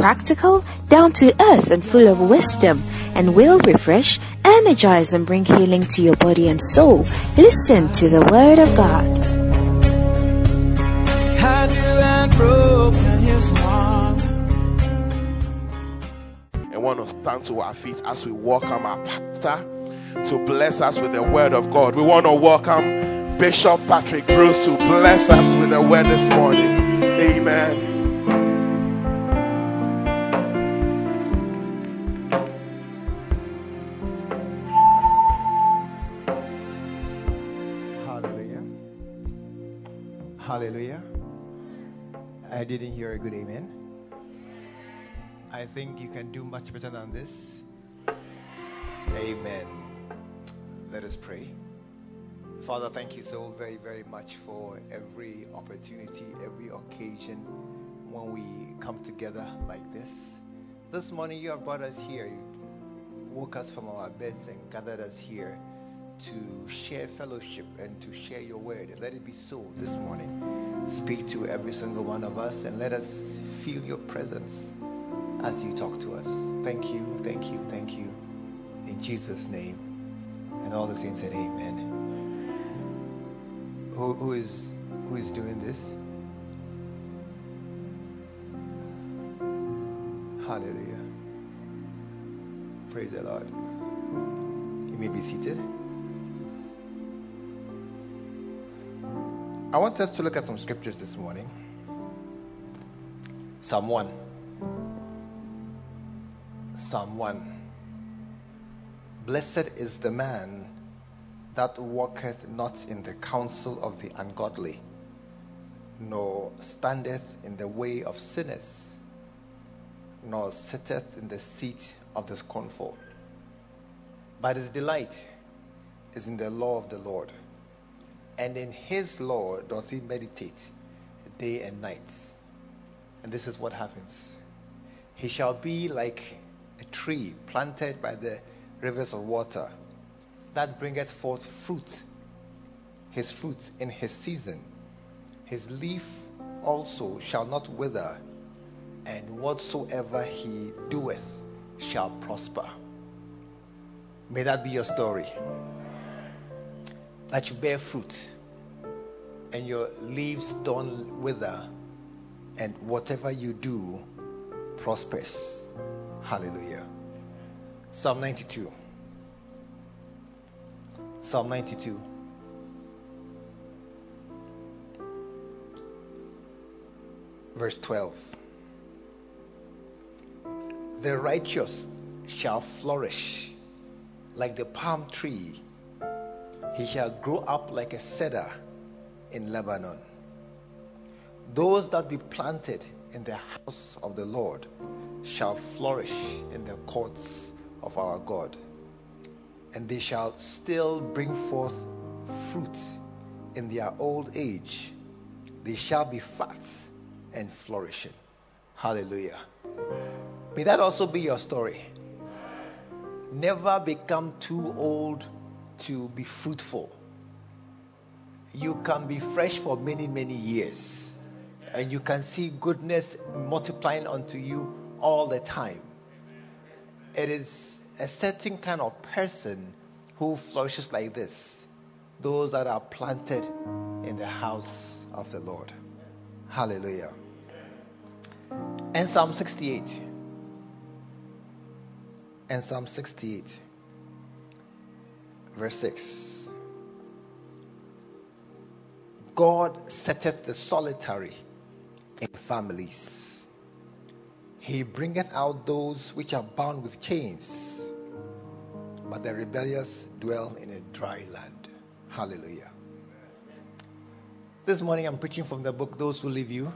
practical, down to earth, and full of wisdom, and will refresh, energize, and bring healing to your body and soul. Listen to the Word of God. And broken his heart. I want to stand to our feet as we welcome our pastor to bless us with the word of God. We want to welcome Bishop Patrick Bruce to bless us with the word this morning. Amen. Hallelujah. I didn't hear a good amen. I think you can do much better than this. Amen. Let us pray. Father, thank you so very, very much for every opportunity, every occasion when we come together like this. This morning, you have brought us here. You woke us from our beds and gathered us here to share fellowship and to share your word. Let it be so this morning. Speak to every single one of us and let us feel your presence as you talk to us. Thank you, thank you, thank you. In Jesus' name. And all the saints said, Amen. Who, who is who is doing this? Hallelujah. Praise the Lord. You may be seated. I want us to look at some scriptures this morning. Psalm 1. Psalm 1. Blessed is the man that walketh not in the counsel of the ungodly, nor standeth in the way of sinners, nor sitteth in the seat of the scornful. But his delight is in the law of the Lord, and in his law doth he meditate day and night. And this is what happens he shall be like a tree planted by the rivers of water that bringeth forth fruit, his fruit in his season. His leaf also shall not wither, and whatsoever he doeth shall prosper. May that be your story. That you bear fruit, and your leaves don't wither, and whatever you do prospers. Hallelujah. Psalm 92. Psalm 92. Verse 12. The righteous shall flourish like the palm tree, he shall grow up like a cedar in Lebanon. Those that be planted in the house of the Lord shall flourish in the courts of our God, and they shall still bring forth fruit in their old age. They shall be fat and flourishing. Hallelujah. May that also be your story. Never become too old to be fruitful. You can be fresh for many, many years, and you can see goodness multiplying unto you all the time. It is a certain kind of person who flourishes like this those that are planted in the house of the Lord. Hallelujah. And Psalm 68. And Psalm 68, verse 6. God setteth the solitary in families. He bringeth out those which are bound with chains, but the rebellious dwell in a dry land. Hallelujah. This morning I'm preaching from the book Those Who Leave You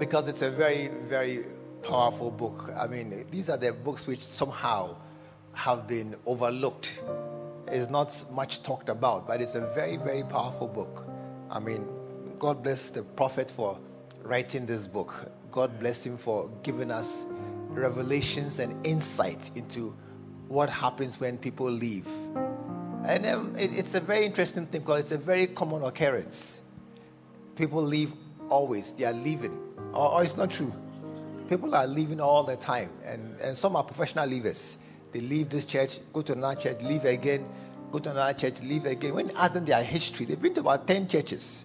because it's a very, very powerful book. I mean, these are the books which somehow have been overlooked. It's not much talked about, but it's a very, very powerful book. I mean, God bless the prophet for writing this book. God bless him for giving us revelations and insight into what happens when people leave. And um, it, it's a very interesting thing because it's a very common occurrence. People leave always, they are leaving. Or, or it's not true. People are leaving all the time, and, and some are professional leavers. They leave this church, go to another church, leave again, go to another church, leave again. When you ask them their history, they've been to about 10 churches.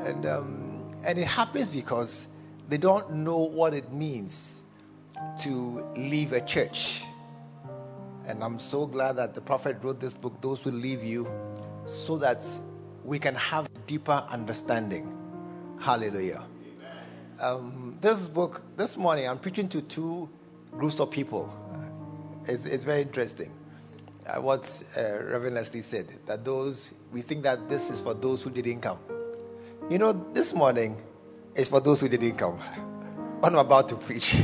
And, um, and it happens because they don't know what it means to leave a church. And I'm so glad that the prophet wrote this book, Those Who Leave You, so that we can have deeper understanding. Hallelujah. Um, this book, this morning, I'm preaching to two groups of people. It's, it's very interesting. Uh, what uh, Reverend Leslie said, that those, we think that this is for those who didn't come. You know, this morning is for those who didn't come. What I'm about to preach.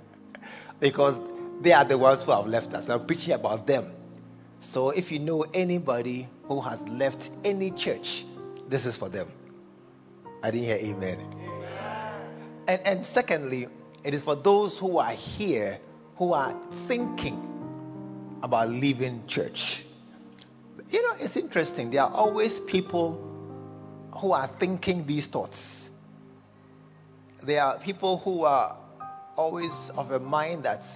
because they are the ones who have left us. I'm preaching about them. So if you know anybody who has left any church, this is for them. I didn't hear amen. And, and secondly, it is for those who are here who are thinking about leaving church. You know, it's interesting. There are always people who are thinking these thoughts. There are people who are always of a mind that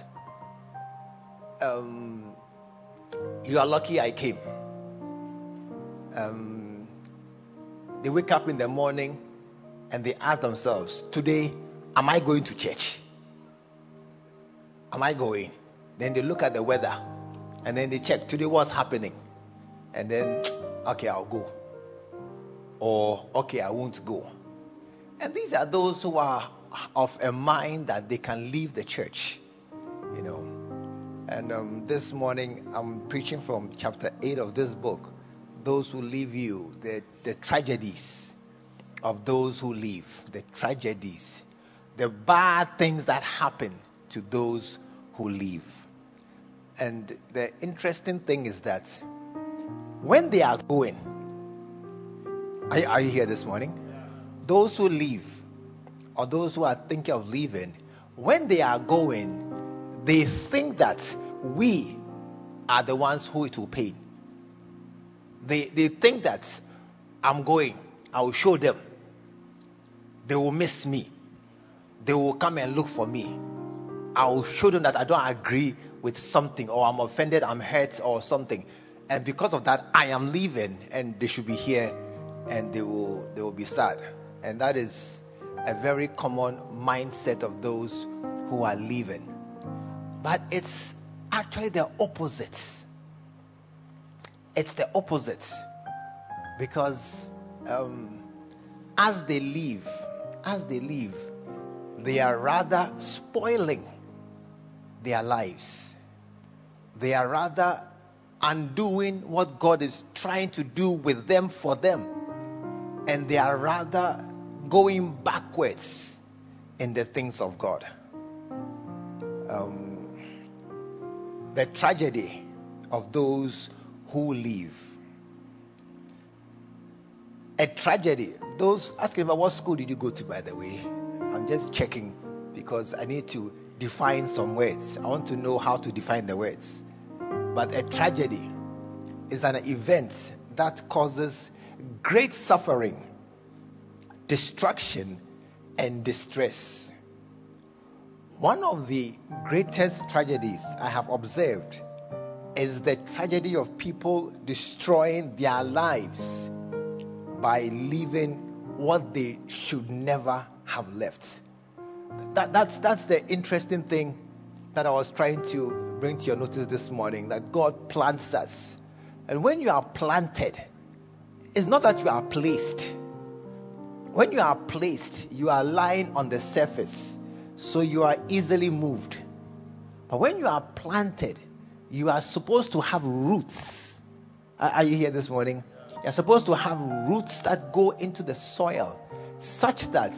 um, you are lucky I came. Um, they wake up in the morning and they ask themselves, Today, am I going to church? Am I going? Then they look at the weather and then they check, Today, what's happening? And then, okay, I'll go. Or, okay, I won't go. And these are those who are of a mind that they can leave the church, you know. And um, this morning, I'm preaching from chapter 8 of this book Those Who Leave You, the, the tragedies of those who leave, the tragedies, the bad things that happen to those who leave. And the interesting thing is that when they are going, are, are you here this morning? Those who leave, or those who are thinking of leaving, when they are going, they think that we are the ones who it will pay. They, they think that I'm going, I will show them. They will miss me. They will come and look for me. I will show them that I don't agree with something, or I'm offended, I'm hurt, or something. And because of that, I am leaving, and they should be here, and they will they will be sad. And that is a very common mindset of those who are leaving. But it's actually the opposite. It's the opposite. Because um, as they leave, as they leave, they are rather spoiling their lives. They are rather undoing what God is trying to do with them for them. And they are rather going backwards in the things of God. Um, the tragedy of those who leave. A tragedy. Those asking about what school did you go to, by the way? I'm just checking because I need to define some words. I want to know how to define the words. But a tragedy is an event that causes great suffering, destruction, and distress. One of the greatest tragedies I have observed is the tragedy of people destroying their lives by leaving what they should never have left. That, that's, that's the interesting thing that I was trying to bring to your notice this morning that God plants us. And when you are planted, it's not that you are placed. When you are placed, you are lying on the surface so you are easily moved. But when you are planted, you are supposed to have roots. Are you here this morning? You're supposed to have roots that go into the soil such that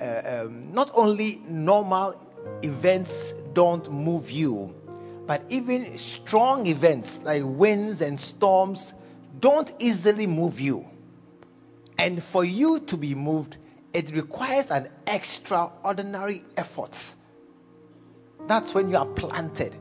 uh, um, not only normal events don't move you, but even strong events like winds and storms don't easily move you. And for you to be moved, it requires an extraordinary effort. That's when you are planted.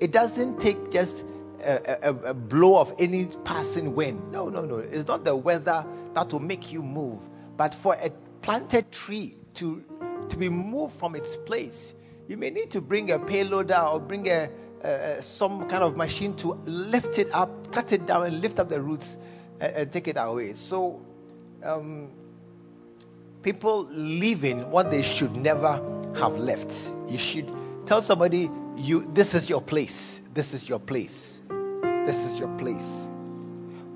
It doesn't take just a, a, a, blow of any passing wind. No, no, no. It's not the weather that will make you move. But for a planted tree to, to be moved from its place, you may need to bring a payloader or bring a, a some kind of machine to lift it up, cut it down, and lift up the roots and, and take it away. So, um, people leaving what they should never have left. You should tell somebody, "You, this is your place. This is your place. This is your place."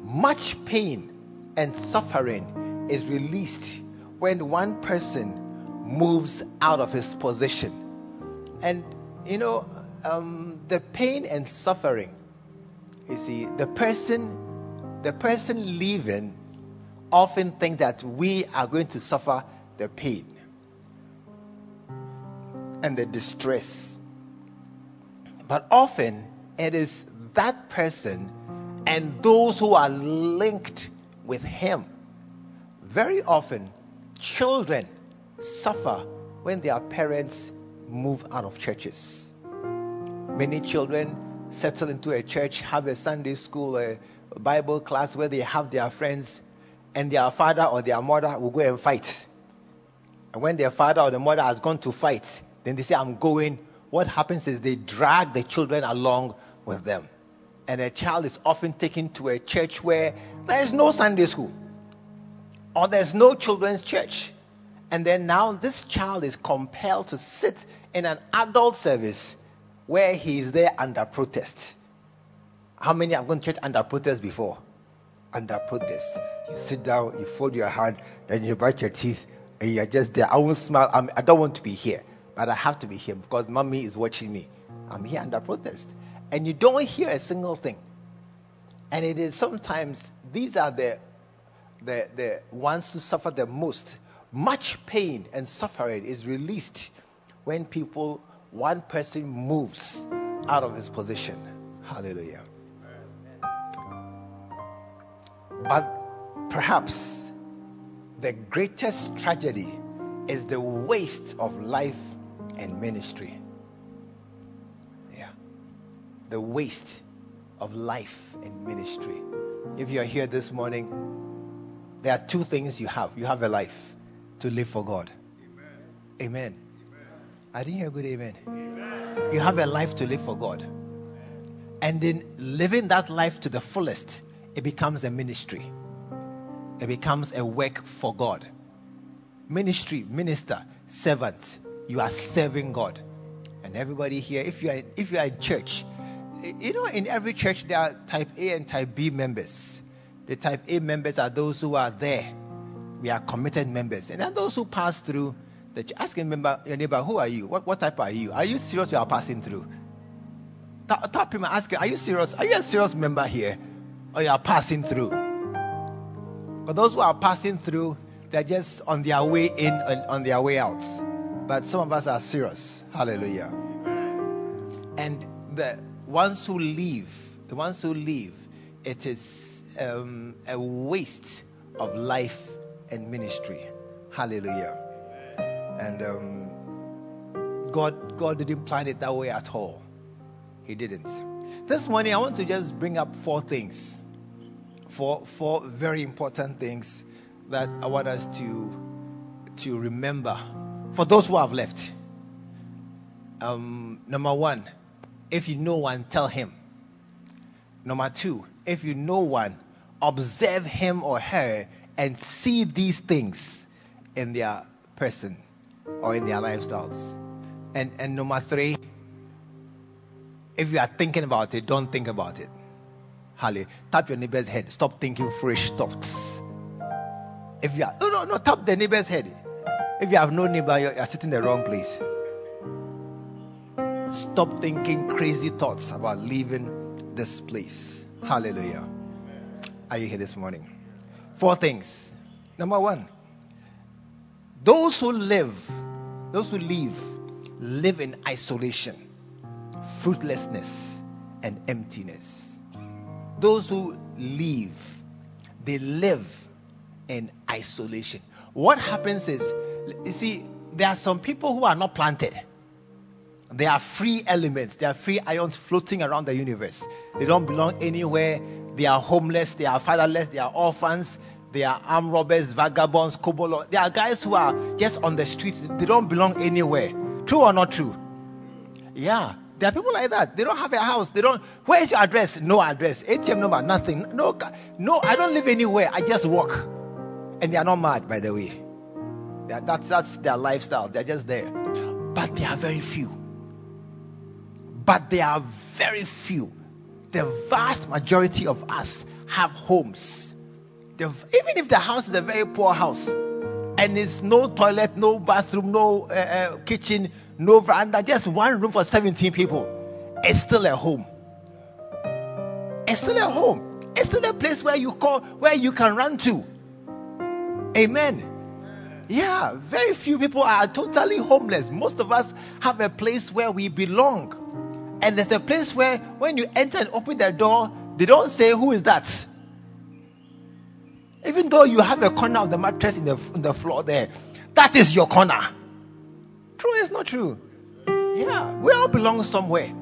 Much pain and suffering is released when one person moves out of his position. And you know, um, the pain and suffering. You see, the person, the person leaving, often think that we are going to suffer the pain and the distress. But often it is that person and those who are linked with him. Very often, children suffer when their parents move out of churches. Many children settle into a church, have a Sunday school, a Bible class where they have their friends, and their father or their mother will go and fight. And when their father or the mother has gone to fight, then they say, I'm going. What happens is they drag the children along with them. And a child is often taken to a church where there is no Sunday school or there's no children's church. And then now this child is compelled to sit in an adult service where he is there under protest. How many have gone to church under protest before? Under protest. You sit down, you fold your hand, then you bite your teeth, and you're just there. I won't smile. I'm, I do not want to be here, but I have to be here because mommy is watching me. I'm here under protest. And you don't hear a single thing. And it is sometimes, these are the, the, the ones who suffer the most. Much pain and suffering is released when people, one person moves out of his position. Hallelujah. But perhaps the greatest tragedy is the waste of life and ministry. Yeah. The waste of life and ministry. If you are here this morning, there are two things you have. You have a life to live for God. Amen. amen. I didn't hear a good amen. amen. You have a life to live for God. And in living that life to the fullest, it becomes a ministry. It becomes a work for God. Ministry, minister, servant. You are serving God. And everybody here, if you are if you are in church, you know, in every church there are type A and type B members. The type A members are those who are there. We are committed members. And then those who pass through the church. Ask your, member, your neighbor, who are you? What, what type are you? Are you serious you are passing through? Tap him and ask him, are you serious? Are you a serious member here? Or you are passing through? But those who are passing through, they're just on their way in and on their way out. But some of us are serious. Hallelujah. And the ones who leave, the ones who leave, it is um, a waste of life and ministry. Hallelujah. And um, God, God didn't plan it that way at all. He didn't. This morning, I want to just bring up four things, four, four very important things that I want us to, to remember for those who have left. Um, number one, if you know one, tell him. Number two, if you know one, observe him or her and see these things in their person or in their lifestyles. And, and number three, if you are thinking about it, don't think about it. Hallelujah. Tap your neighbor's head. Stop thinking fresh thoughts. If you are, no, no, no, tap the neighbor's head. If you have no neighbor, you're, you're sitting in the wrong place. Stop thinking crazy thoughts about leaving this place. Hallelujah. Are you here this morning? Four things. Number one, those who live, those who live, live in isolation, fruitlessness, and emptiness. Those who live, they live in isolation. What happens is, you see, there are some people who are not planted. They are free elements, they are free ions floating around the universe. They don't belong anywhere. They are homeless, they are fatherless, they are orphans, they are armed robbers, vagabonds, kobolo. There are guys who are just on the street, they don't belong anywhere. True or not true? Yeah. There are people like that. They don't have a house. They don't. Where's your address? No address. ATM number, nothing. No, no. I don't live anywhere. I just walk, and they are not mad, by the way. That's that's their lifestyle. They're just there, but they are very few. But they are very few. The vast majority of us have homes. Even if the house is a very poor house, and it's no toilet, no bathroom, no uh, uh, kitchen, no veranda, just one room for 17 people. It's still a home. It's still a home. It's still a place where you call, where you can run to. Amen. Yeah, very few people are totally homeless. Most of us have a place where we belong. And there's a place where when you enter and open the door, they don't say, Who is that? Even though you have a corner of the mattress in the, in the floor there, that is your corner. True is not true. Yeah, we all belong somewhere.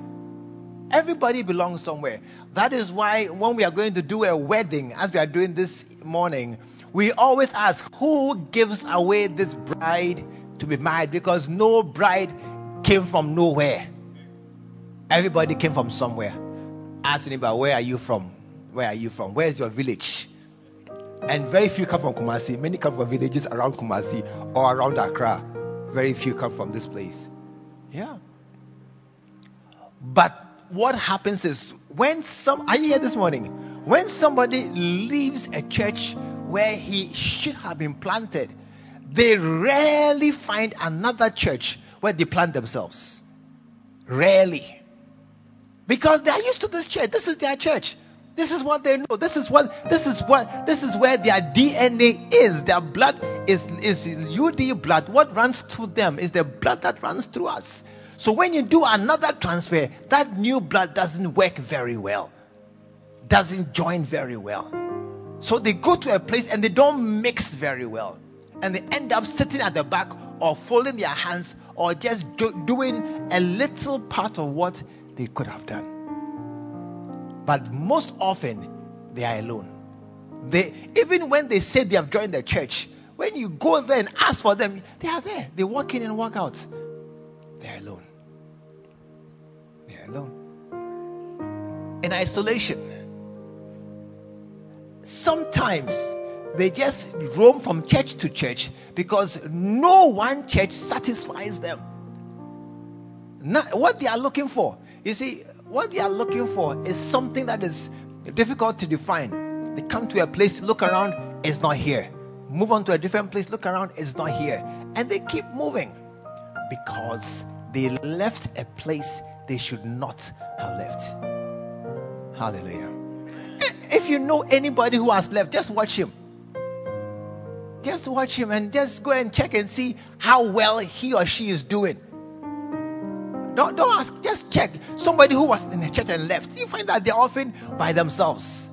Everybody belongs somewhere. That is why when we are going to do a wedding, as we are doing this morning, we always ask who gives away this bride to be married because no bride came from nowhere. Everybody came from somewhere. Ask anybody, where are you from? Where are you from? Where's your village? And very few come from Kumasi. Many come from villages around Kumasi or around Accra. Very few come from this place. Yeah. But what happens is when some, are you here this morning? When somebody leaves a church where he should have been planted, they rarely find another church where they plant themselves. Rarely. Because they are used to this church. This is their church. This is what they know. This is what this is what this is where their DNA is. Their blood is is UD blood. What runs through them is the blood that runs through us. So when you do another transfer, that new blood doesn't work very well. Doesn't join very well. So they go to a place and they don't mix very well. And they end up sitting at the back or folding their hands or just do, doing a little part of what they could have done. But most often, they are alone. They even when they say they have joined the church, when you go there and ask for them, they are there. They walk in and walk out. They're alone. They're alone. In isolation. Sometimes they just roam from church to church because no one church satisfies them. Not what they are looking for. You see, what they are looking for is something that is difficult to define. They come to a place, look around, it's not here. Move on to a different place, look around, it's not here. And they keep moving because they left a place they should not have left. Hallelujah. If you know anybody who has left, just watch him. Just watch him and just go and check and see how well he or she is doing. Don't, don't ask, just check. Somebody who was in the church and left, you find that they're often by themselves.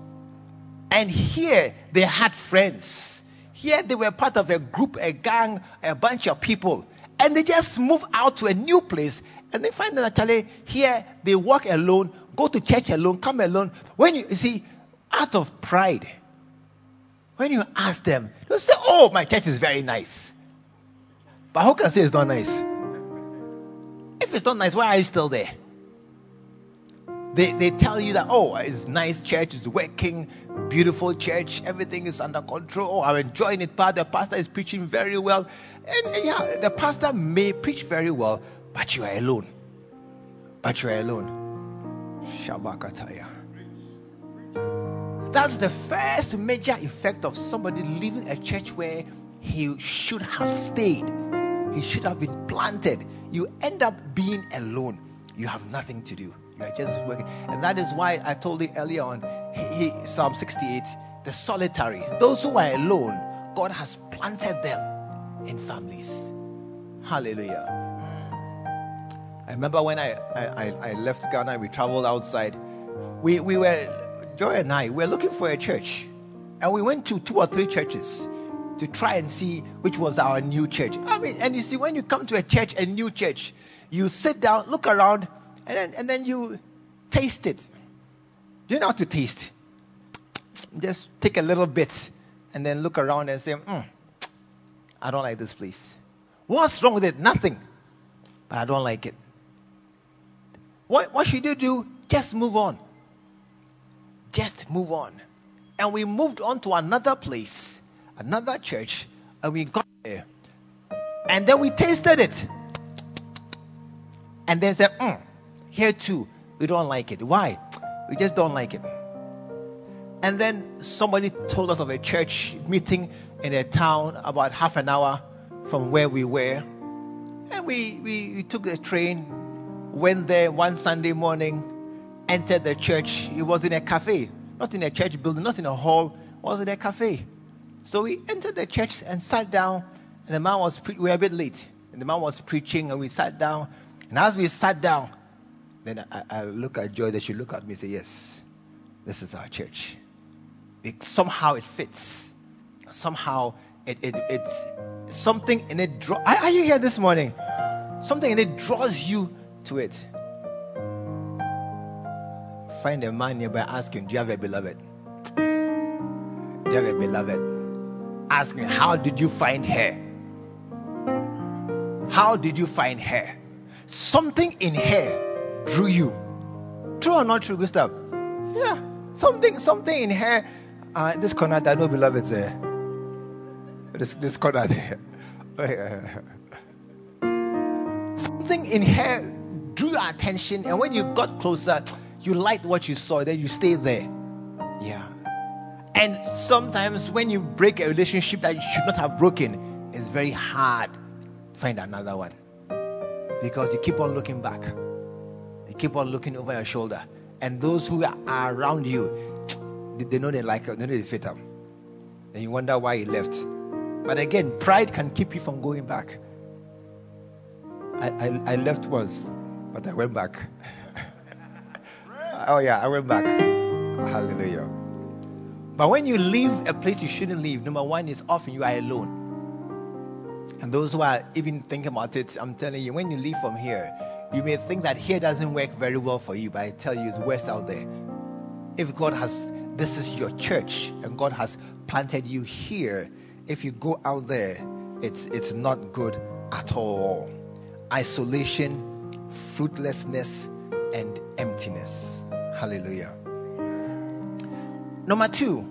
And here they had friends. Here they were part of a group, a gang, a bunch of people. And they just move out to a new place and they find that actually here they walk alone, go to church alone, come alone. When you, you see, out of pride, when you ask them, they'll say, Oh, my church is very nice. But who can say it's not nice? If it's not nice, why are you still there? They, they tell you that, oh, it's nice church, it's working, beautiful church, everything is under control. Oh, I'm enjoying it, but the pastor is preaching very well. And yeah, the pastor may preach very well, but you are alone. But you are alone. Shabakataya. That's the first major effect of somebody leaving a church where he should have stayed. He should have been planted you end up being alone. You have nothing to do. You are just working. And that is why I told you earlier on, he, he, Psalm 68, the solitary, those who are alone, God has planted them in families. Hallelujah. I remember when I, I, I left Ghana, we traveled outside. We, we were, Joy and I, we were looking for a church. And we went to two or three churches to try and see which was our new church. I mean, and you see, when you come to a church, a new church, you sit down, look around, and then, and then you taste it. Do you know how to taste? Just take a little bit and then look around and say, mm, I don't like this place. What's wrong with it? Nothing. But I don't like it. What, what should you do? Just move on. Just move on. And we moved on to another place, another church, and we got there. And then we tasted it. And then said, mm, here too, we don't like it. Why? We just don't like it. And then somebody told us of a church meeting in a town about half an hour from where we were. And we, we, we took the train, went there one Sunday morning, entered the church. It was in a cafe, not in a church building, not in a hall, it was in a cafe. So we entered the church and sat down, and the man was, pre- we were a bit late, and the man was preaching, and we sat down. And as we sat down, then I, I look at Joy, that she look at me and say, Yes, this is our church. It, somehow it fits. Somehow it, it, it's something in it. Draw, are, are you here this morning? Something in it draws you to it. Find a man nearby, ask him, Do you have a beloved? Do you have a beloved? Ask me, How did you find her? How did you find her? Something in her drew you. True or not true, Gustav? Yeah. Something, something in her. Uh, this corner, are no beloveds there. This, this corner there. something in her drew your attention, and when you got closer, you liked what you saw, then you stayed there. Yeah. And sometimes when you break a relationship that you should not have broken, it's very hard to find another one. Because you keep on looking back. You keep on looking over your shoulder. And those who are around you, they know they like they know they fit them. And you wonder why you left. But again, pride can keep you from going back. I, I, I left once, but I went back. oh, yeah, I went back. Hallelujah. But when you leave a place you shouldn't leave, number one is often you are alone. And those who are even thinking about it, I'm telling you, when you leave from here, you may think that here doesn't work very well for you, but I tell you, it's worse out there. If God has, this is your church, and God has planted you here, if you go out there, it's, it's not good at all. Isolation, fruitlessness, and emptiness. Hallelujah. Number two,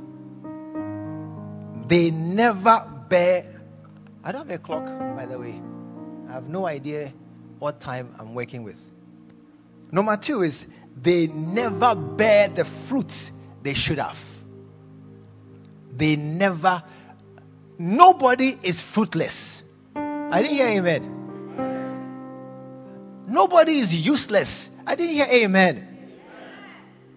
they never bear. I don't have a clock, by the way. I have no idea what time I'm working with. Number two is they never bear the fruits they should have. They never, nobody is fruitless. I didn't hear amen. Nobody is useless. I didn't hear amen.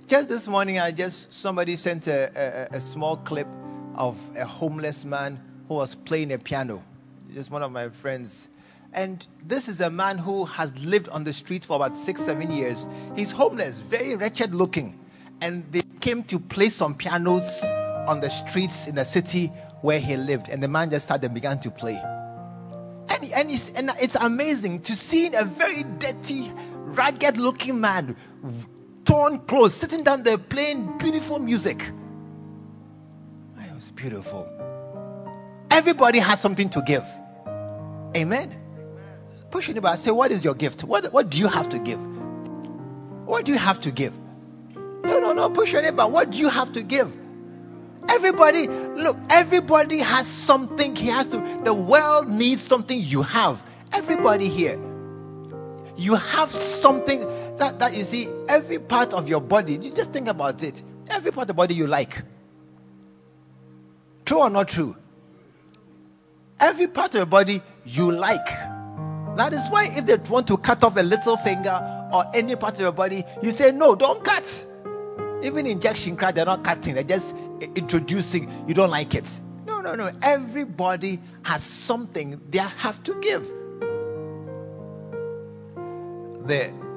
Just this morning, I just somebody sent a, a, a small clip of a homeless man who was playing a piano. Just one of my friends. And this is a man who has lived on the streets for about six, seven years. He's homeless, very wretched looking. And they came to play some pianos on the streets in the city where he lived. And the man just started and began to play. And, and, it's, and it's amazing to see a very dirty, ragged looking man, torn clothes, sitting down there playing beautiful music. Ah, it was beautiful. Everybody has something to give. Amen. Push about. Say, what is your gift? What, what do you have to give? What do you have to give? No, no, no. Push neighbor. What do you have to give? Everybody, look, everybody has something he has to. The world needs something you have. Everybody here. You have something that, that you see, every part of your body, you just think about it. Every part of the body you like. True or not true? Every part of your body you like. That is why if they want to cut off a little finger or any part of your body, you say, no, don't cut. Even injection card, they're not cutting, they're just introducing. You don't like it. No, no, no. Everybody has something they have to give. the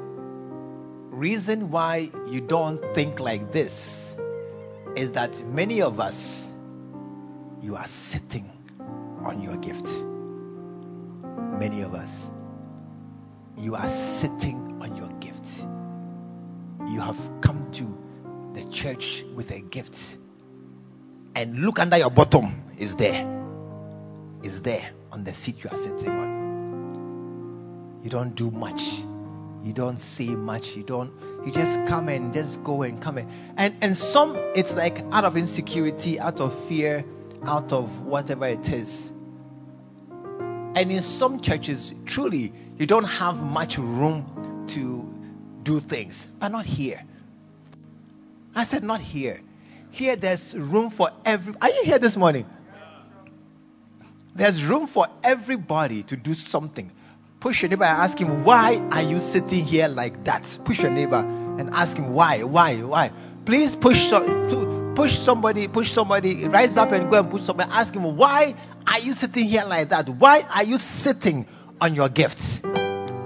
reason why you don't think like this is that many of us, you are sitting on your gift. Many of us, you are sitting on your gift. You have come to the church with a gift, and look under your bottom, is there. Is there on the seat you are sitting on. You don't do much. You don't say much. You don't. You just come and just go and come and and and some it's like out of insecurity, out of fear, out of whatever it is. And in some churches, truly, you don't have much room to do things, but not here. I said, not here. Here, there's room for every. Are you here this morning? There's room for everybody to do something. Push your neighbor and ask him, Why are you sitting here like that? Push your neighbor and ask him, Why? Why? Why? Please push, push somebody, push somebody, rise up and go and push somebody. Ask him, Why are you sitting here like that? Why are you sitting on your gifts?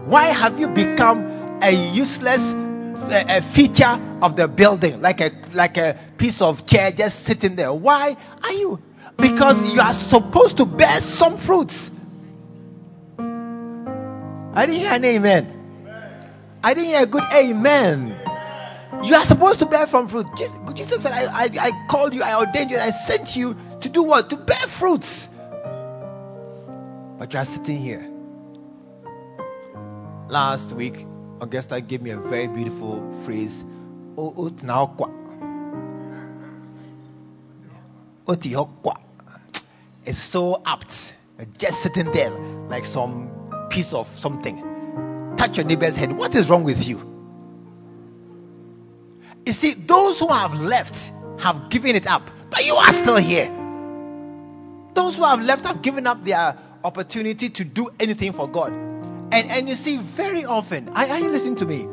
Why have you become a useless a feature of the building, like a like a piece of chair just sitting there? Why are you? Because you are supposed to bear some fruits. I didn't hear an amen. I didn't hear a good amen. You are supposed to bear from fruit. Jesus, Jesus said, I, I, I called you, I ordained you, and I sent you to do what? To bear fruits. But you are sitting here. Last week, Augusta gave me a very beautiful phrase. It's so apt. Just sitting there like some piece of something. Touch your neighbor's head. What is wrong with you? You see, those who have left have given it up, but you are still here. Those who have left have given up their opportunity to do anything for God. And, and you see, very often, are, are you listening to me?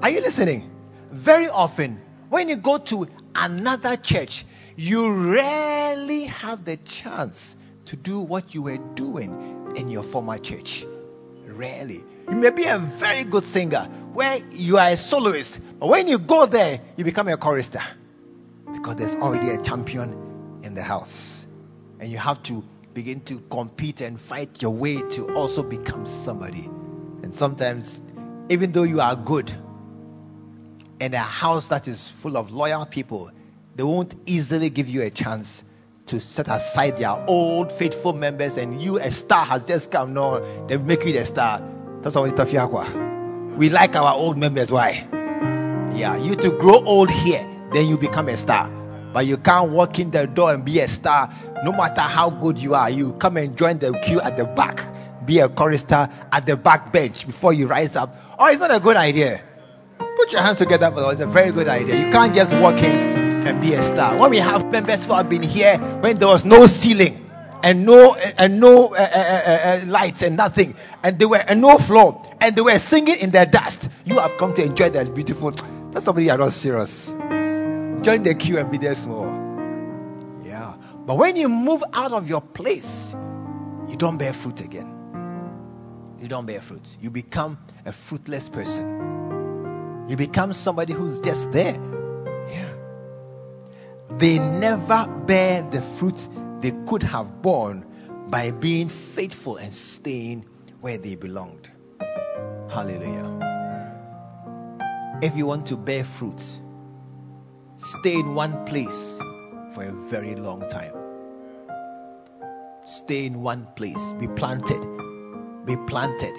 Are you listening? Very often, when you go to another church, you rarely have the chance to do what you were doing in your former church. Rarely. You may be a very good singer where you are a soloist, but when you go there, you become a chorister because there's already a champion in the house. And you have to begin to compete and fight your way to also become somebody. And sometimes, even though you are good in a house that is full of loyal people, they won't easily give you a chance to set aside their old faithful members and you a star has just come no they make you the star that's how we like our old members why yeah you to grow old here then you become a star but you can't walk in the door and be a star no matter how good you are, you come and join the queue at the back, be a chorister at the back bench before you rise up. Oh, it's not a good idea. Put your hands together for that. It's a very good idea. You can't just walk in be a star. When we have members who have been here when there was no ceiling and no and no uh, uh, uh, uh lights and nothing, and they were and no floor, and they were singing in their dust. You have come to enjoy that beautiful. That's somebody you are not serious. Join the queue and be there small. Yeah, but when you move out of your place, you don't bear fruit again. You don't bear fruit. You become a fruitless person. You become somebody who's just there. Yeah. They never bear the fruit they could have borne by being faithful and staying where they belonged. Hallelujah. If you want to bear fruit, stay in one place for a very long time. Stay in one place, be planted, be planted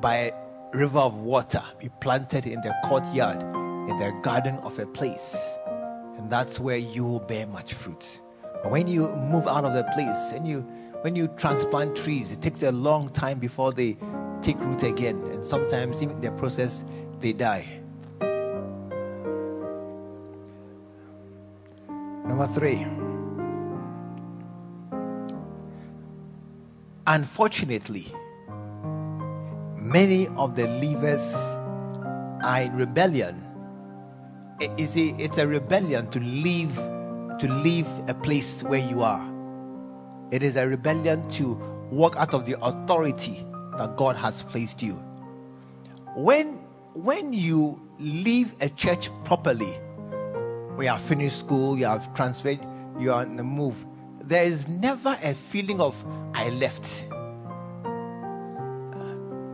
by a river of water, be planted in the courtyard, in the garden of a place. And that's where you will bear much fruit. But when you move out of the place and you when you transplant trees, it takes a long time before they take root again. And sometimes in the process they die. Number three. Unfortunately, many of the leavers are in rebellion. You see, it's a rebellion to leave to leave a place where you are. It is a rebellion to walk out of the authority that God has placed you. when when you leave a church properly, we have finished school, you have transferred, you are on the move. There is never a feeling of I left.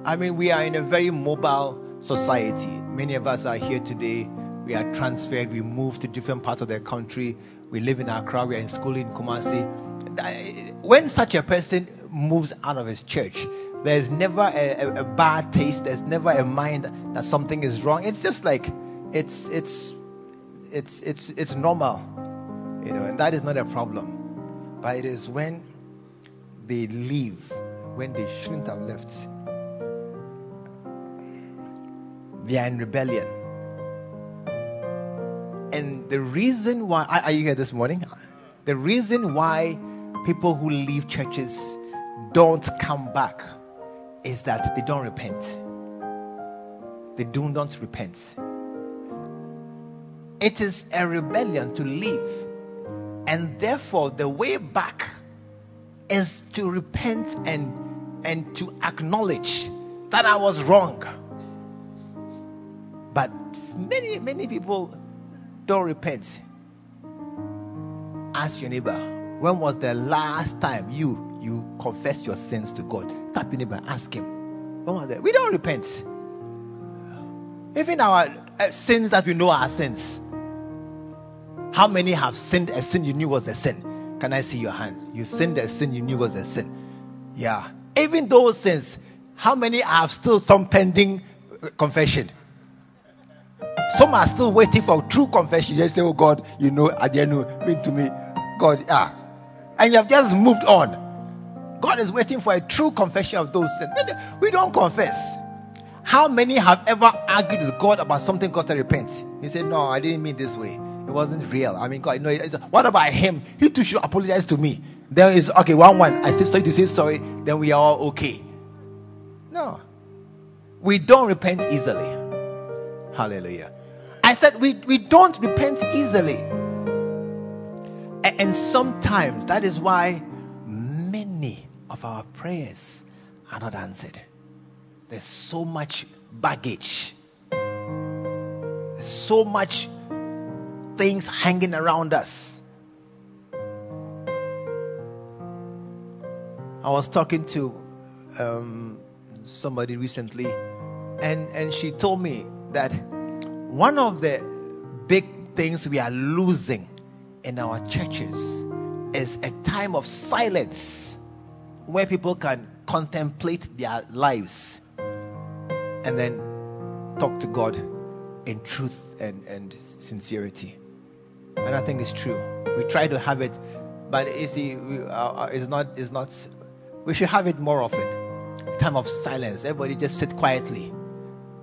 I mean, we are in a very mobile society. Many of us are here today. We are transferred. We move to different parts of the country. We live in Accra. We are in school in Kumasi. When such a person moves out of his church, there's never a, a, a, bad taste. There's never a mind that something is wrong. It's just like it's it's it's it's it's normal, you know, and that is not a problem. But it is when they leave, when they shouldn't have left. They are in rebellion. The reason why are you here this morning? The reason why people who leave churches don't come back is that they don't repent. They do not repent. It is a rebellion to leave. And therefore, the way back is to repent and, and to acknowledge that I was wrong. But many, many people don't repent. Ask your neighbor, when was the last time you you confessed your sins to God? Tap your neighbor, ask him. When was that? We don't repent. Even our uh, sins that we know are sins. How many have sinned a sin you knew was a sin? Can I see your hand? You sinned a sin you knew was a sin. Yeah. Even those sins, how many have still some pending uh, confession? Some are still waiting for true confession. They say, Oh God, you know, I didn't know, mean to me. God, ah. And you have just moved on. God is waiting for a true confession of those sins. We don't confess. How many have ever argued with God about something God said repent? He said, No, I didn't mean this way. It wasn't real. I mean, God, no. What about him? He too should apologize to me. Then it's okay. One one. I say sorry to say sorry. Then we are all okay. No, we don't repent easily. Hallelujah. I said we we don't repent easily, and, sometimes that is why many of our prayers are not answered. There's so much baggage, There's so much things hanging around us. I was talking to um, somebody recently, and, and she told me that one of the big things we are losing in our churches is a time of silence where people can contemplate their lives and then talk to God in truth and, and sincerity. And I think it's true. We try to have it, but you see, we, uh, uh it's not. It's not. We should have it more often. time of silence. Everybody just sit quietly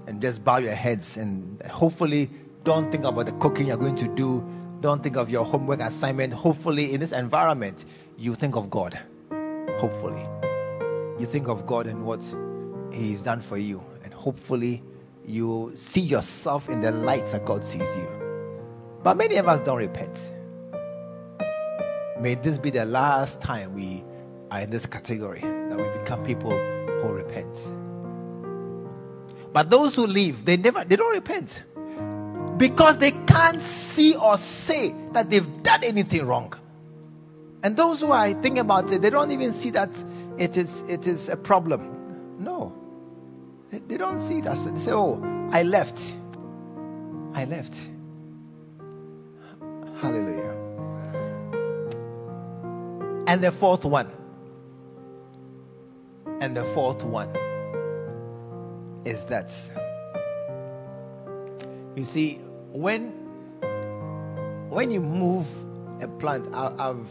and just bow your heads and hopefully don't think about the cooking you're going to do. Don't think of your homework assignment. Hopefully, in this environment, you think of God. Hopefully, you think of God and what He's done for you, and hopefully, you see yourself in the light that God sees you. But many of us don't repent. May this be the last time we are in this category that we become people who repent. But those who leave, they never they don't repent. Because they can't see or say that they've done anything wrong. And those who are thinking about it, they don't even see that it is it is a problem. No. They, they don't see that. They say, Oh, I left. I left. Hallelujah. And the fourth one. And the fourth one is that you see when when you move a plant I, I've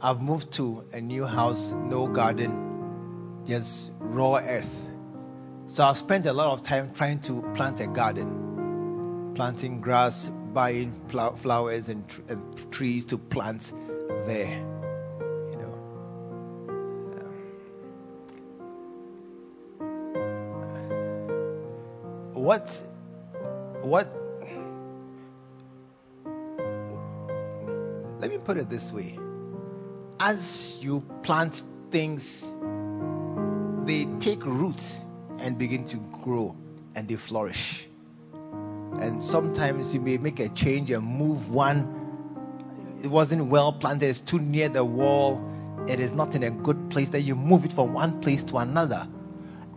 I've moved to a new house no garden just raw earth so I've spent a lot of time trying to plant a garden planting grass buying flowers and, and trees to plant there. What, what, let me put it this way. As you plant things, they take roots and begin to grow. and they flourish. And sometimes you may make a change and move one. It wasn't well planted, it's too near the wall, it is not in a good place. That you move it from one place to another.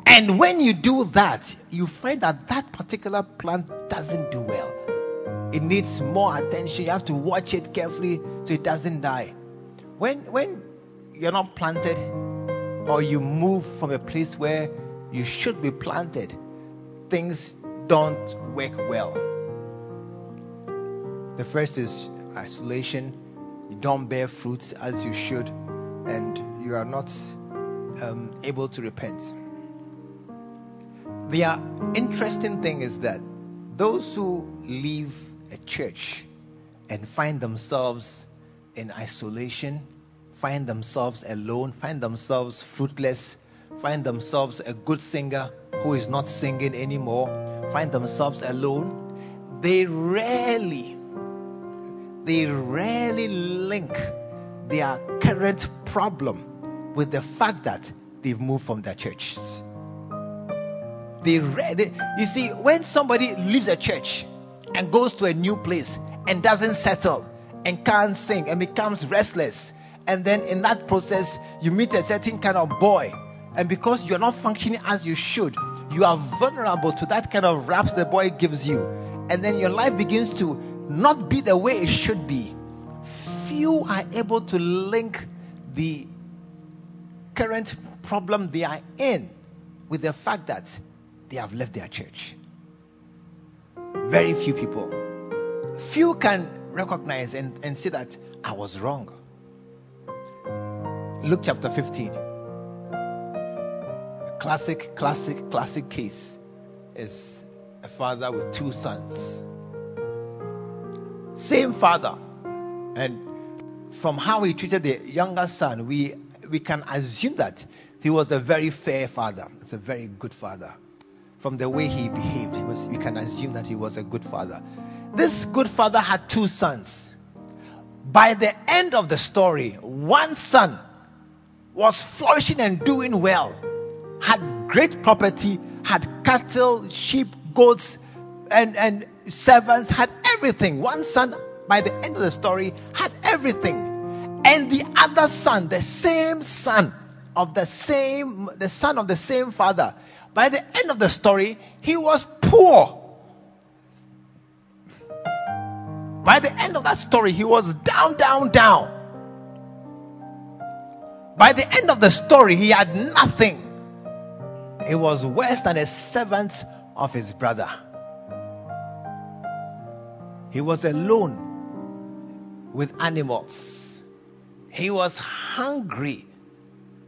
And when you do that, you find that that particular plant doesn't do well. It needs more attention. You have to watch it carefully so it doesn't die. When when you're not planted or you move from a place where you should be planted, things don't work well. The first is isolation. You don't bear fruits as you should, and you are not um, able to repent. The uh, interesting thing is that those who leave a church and find themselves in isolation, find themselves alone, find themselves fruitless, find themselves a good singer who is not singing anymore, find themselves alone, they rarely, they rarely link their current problem with the fact that they've moved from their churches. They, they you see, when somebody leaves a church and goes to a new place and doesn't settle and can't sing and becomes restless, and then in that process, you meet a certain kind of boy, and because you're not functioning as you should, you are vulnerable to that kind of raps the boy gives you, and then your life begins to not be the way it should be. Few are able to link the current problem they are in with the fact that they have left their church. Very few people. Few can recognize and, and say that I was wrong. Luke chapter 15. A classic, classic, classic case is a father with two sons. Same father. And from how he treated the younger son, we, we can assume that he was a very fair father. It's a very good father from the way he behaved, he was, we can assume that he was a good father. This good father had two sons. By the end of the story, one son was flourishing and doing well, had great property, had cattle, sheep, goats, and, and servants, had everything. One son, by the end of the story, had everything. And the other son, the same son of the same, the son of the same father, by the end of the story, he was poor. By the end of that story, he was down, down, down. By the end of the story, he had nothing. He was worse than a servant of his brother. He was alone with animals. He was hungry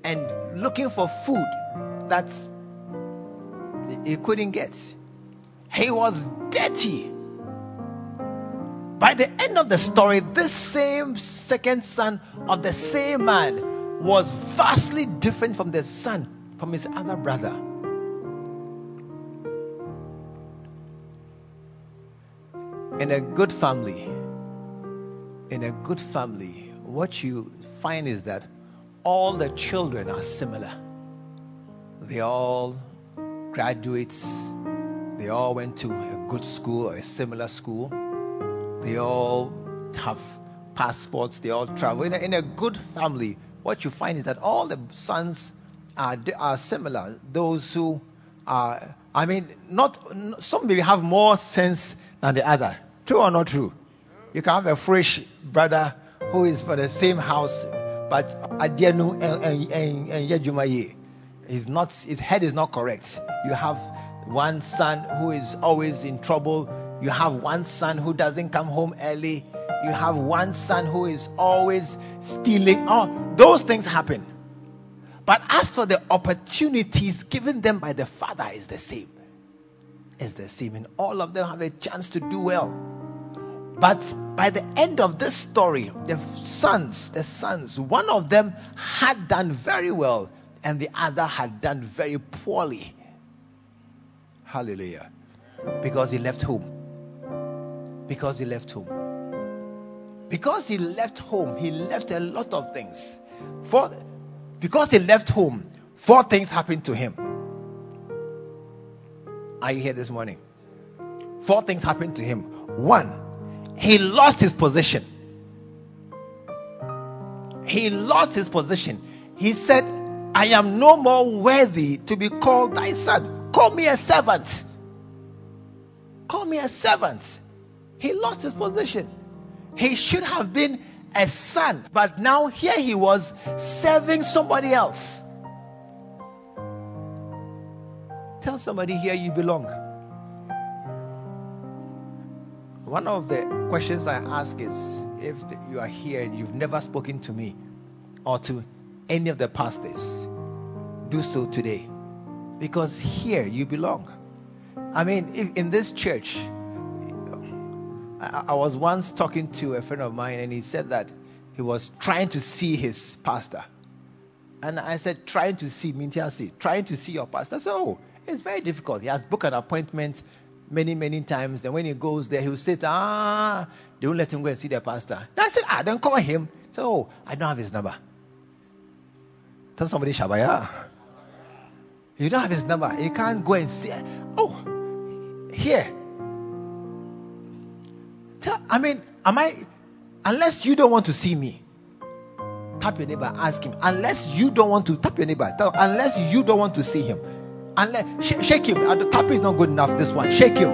and looking for food that's he couldn't get. He was dirty. By the end of the story, this same second son of the same man was vastly different from the son from his other brother. In a good family, in a good family, what you find is that all the children are similar. They all graduates. They all went to a good school or a similar school. They all have passports. They all travel. In a, in a good family, what you find is that all the sons are, are similar. Those who are, I mean, not some maybe have more sense than the other. True or not true? You can have a fresh brother who is for the same house, but Adianu and Yajumaye. He's not, his head is not correct. You have one son who is always in trouble. You have one son who doesn't come home early. You have one son who is always stealing. Oh, those things happen. But as for the opportunities given them by the father, is the same. Is the same. And all of them have a chance to do well. But by the end of this story, the sons, the sons, one of them had done very well and the other had done very poorly. Hallelujah. Because he left home. Because he left home. Because he left home, he left a lot of things. For because he left home, four things happened to him. Are you here this morning? Four things happened to him. One, he lost his position. He lost his position. He said, I am no more worthy to be called thy son. Call me a servant. Call me a servant. He lost his position. He should have been a son, but now here he was serving somebody else. Tell somebody here you belong. One of the questions I ask is if you are here and you've never spoken to me or to any of the pastors, do so today. Because here you belong. I mean, in this church, I, I was once talking to a friend of mine and he said that he was trying to see his pastor. And I said, trying to see, Mintiasi, trying to see your pastor. So, oh, it's very difficult. He has booked an appointment many, many times. And when he goes there, he'll say, ah, they won't let him go and see their pastor. And I said, ah, then call him. So, oh, I don't have his number. Tell somebody, Shabaya. You don't have his number. You can't go and see. Oh, here. Tell, I mean, am I, unless you don't want to see me, tap your neighbor, ask him. Unless you don't want to, tap your neighbor, tell, unless you don't want to see him. Unless, sh- shake him. Uh, the tap is not good enough, this one. Shake him.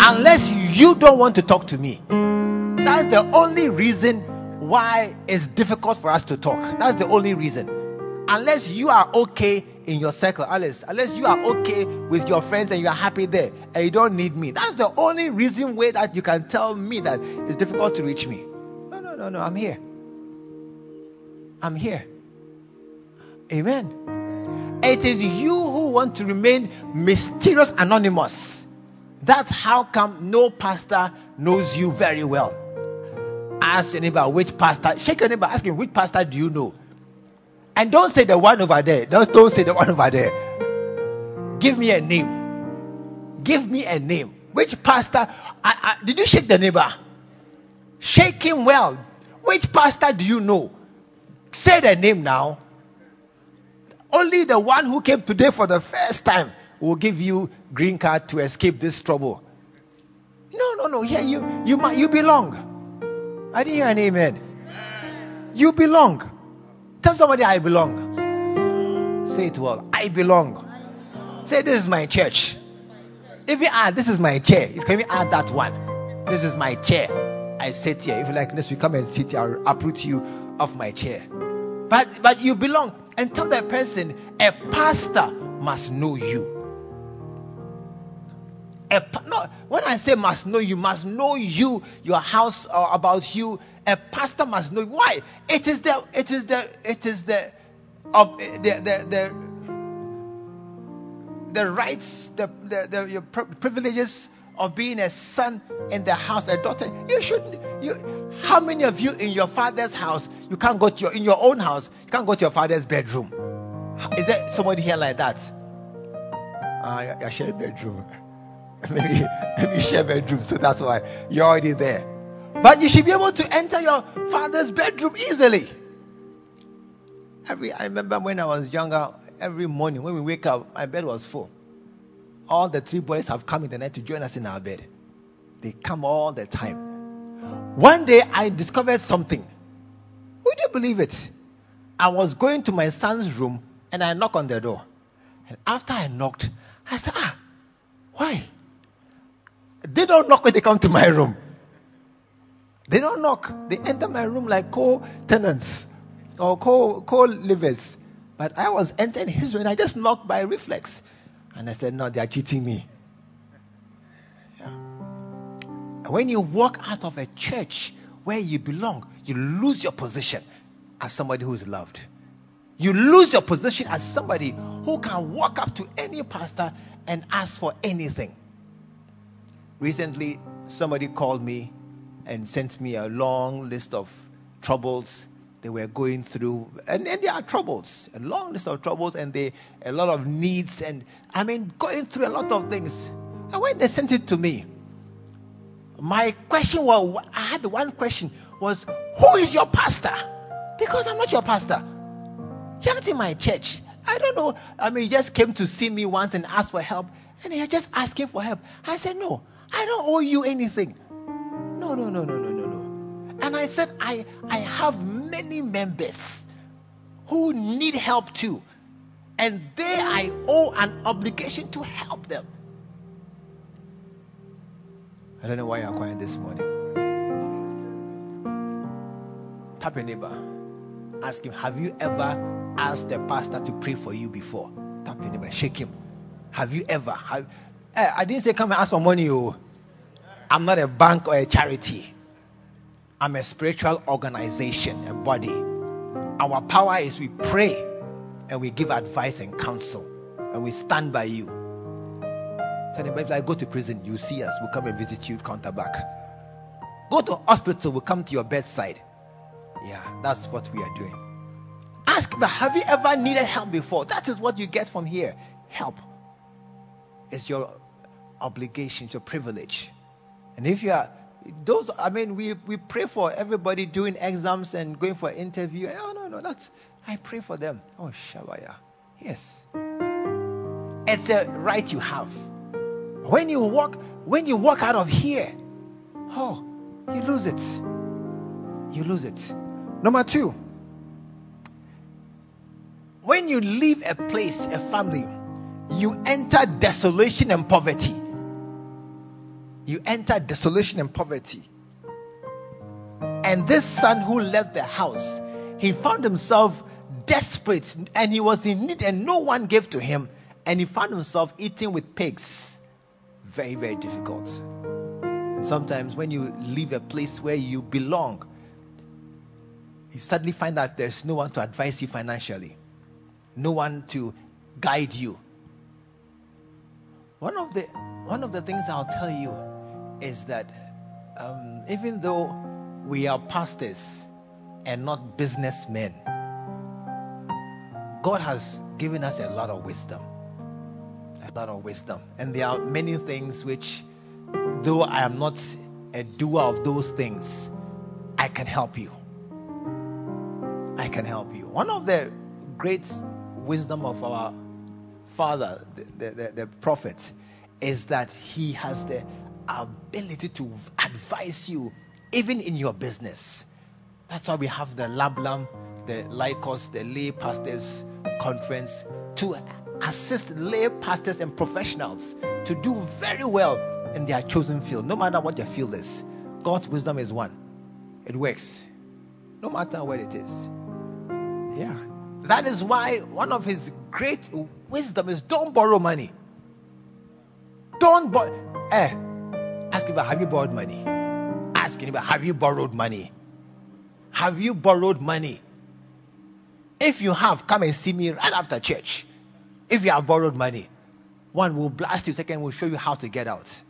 Unless you don't want to talk to me. That's the only reason why it's difficult for us to talk. That's the only reason. Unless you are okay in your circle, Alice, unless you are okay with your friends and you are happy there and you don't need me. That's the only reason way that you can tell me that it's difficult to reach me. No, no, no, no. I'm here. I'm here. Amen. It is you who want to remain mysterious, anonymous. That's how come no pastor knows you very well. Ask your neighbor which pastor, shake your neighbor, ask him which pastor do you know? And don't say the one over there. Don't, don't say the one over there. Give me a name. Give me a name. Which pastor? I, I, did you shake the neighbor? Shake him well. Which pastor do you know? Say the name now. Only the one who came today for the first time will give you green card to escape this trouble. No, no, no. Here you you you belong. I didn't hear an amen. You belong. Tell somebody I belong. Say it well. I belong. Say this is my church. If you add this is my chair, if can we add that one? This is my chair. I sit here. If you like this, we come and sit here. I'll uproot you off my chair. But but you belong. And tell that person, a pastor must know you. A, no, when I say must know you, must know you, your house, or about you, a pastor must know why. It is the it is the it is the of the the the, the rights, the, the, the your privileges of being a son in the house, a daughter. You should you how many of you in your father's house you can't go to your in your own house, you can't go to your father's bedroom? Is there somebody here like that? Ah, uh, you share bedroom. maybe maybe share bedroom, so that's why you're already there. But you should be able to enter your father's bedroom easily. Every I remember when I was younger, every morning when we wake up, my bed was full. All the three boys have come in the night to join us in our bed. They come all the time. One day I discovered something. Would you believe it? I was going to my son's room and I knocked on the door. And after I knocked, I said, Ah, why? They don't knock when they come to my room. They don't knock. They enter my room like co-tenants or co co-livers. But I was entering his room and I just knocked by reflex. And I said, No, they are cheating me. Yeah. when you walk out of a church where you belong, you lose your position as somebody who is loved. You lose your position as somebody who can walk up to any pastor and ask for anything. Recently, somebody called me and sent me a long list of troubles they were going through. And, and there are troubles, a long list of troubles, and they, a lot of needs, and I mean, going through a lot of things. And when they sent it to me, my question was I had one question was, Who is your pastor? Because I'm not your pastor. You're not in my church. I don't know. I mean, you just came to see me once and asked for help, And you're just asking for help. I said, No, I don't owe you anything. No, no, no, no, no, no, no. And I said, I, I have many members who need help too. And they I owe an obligation to help them. I don't know why you're quiet this morning. Tap your neighbor. Ask him, Have you ever asked the pastor to pray for you before? Tap your neighbor, shake him. Have you ever? Have, eh, I didn't say come and ask for money. Oh. I'm not a bank or a charity. I'm a spiritual organization, a body. Our power is we pray and we give advice and counsel and we stand by you. Tell them, if I go to prison, you see us, we'll come and visit you, counter back. Go to hospital, we'll come to your bedside. Yeah, that's what we are doing. Ask me, have you ever needed help before? That is what you get from here. Help. It's your obligation, it's your privilege. And if you are those, I mean, we, we pray for everybody doing exams and going for interview. No, no, no, that's I pray for them. Oh, Shabaya. Yes. It's a right you have. When you walk, when you walk out of here, oh, you lose it. You lose it. Number two, when you leave a place, a family, you enter desolation and poverty. You enter desolation and poverty. And this son who left the house, he found himself desperate and he was in need and no one gave to him. And he found himself eating with pigs. Very, very difficult. And sometimes when you leave a place where you belong, you suddenly find that there's no one to advise you financially, no one to guide you. One of the one of the things I'll tell you is that um, even though we are pastors and not businessmen, God has given us a lot of wisdom. A lot of wisdom. And there are many things which, though I am not a doer of those things, I can help you. I can help you. One of the great wisdom of our father, the, the, the, prophet, is that he has the ability to advise you even in your business. That's why we have the Lablam, the Lycos, the lay pastors conference to assist lay pastors and professionals to do very well in their chosen field, no matter what their field is. God's wisdom is one, it works, no matter where it is. Yeah. That is why one of his great wisdom is don't borrow money. Don't borrow. Eh, ask about have you borrowed money? Ask about have you borrowed money? Have you borrowed money? If you have, come and see me right after church. If you have borrowed money, one will blast you, second will show you how to get out.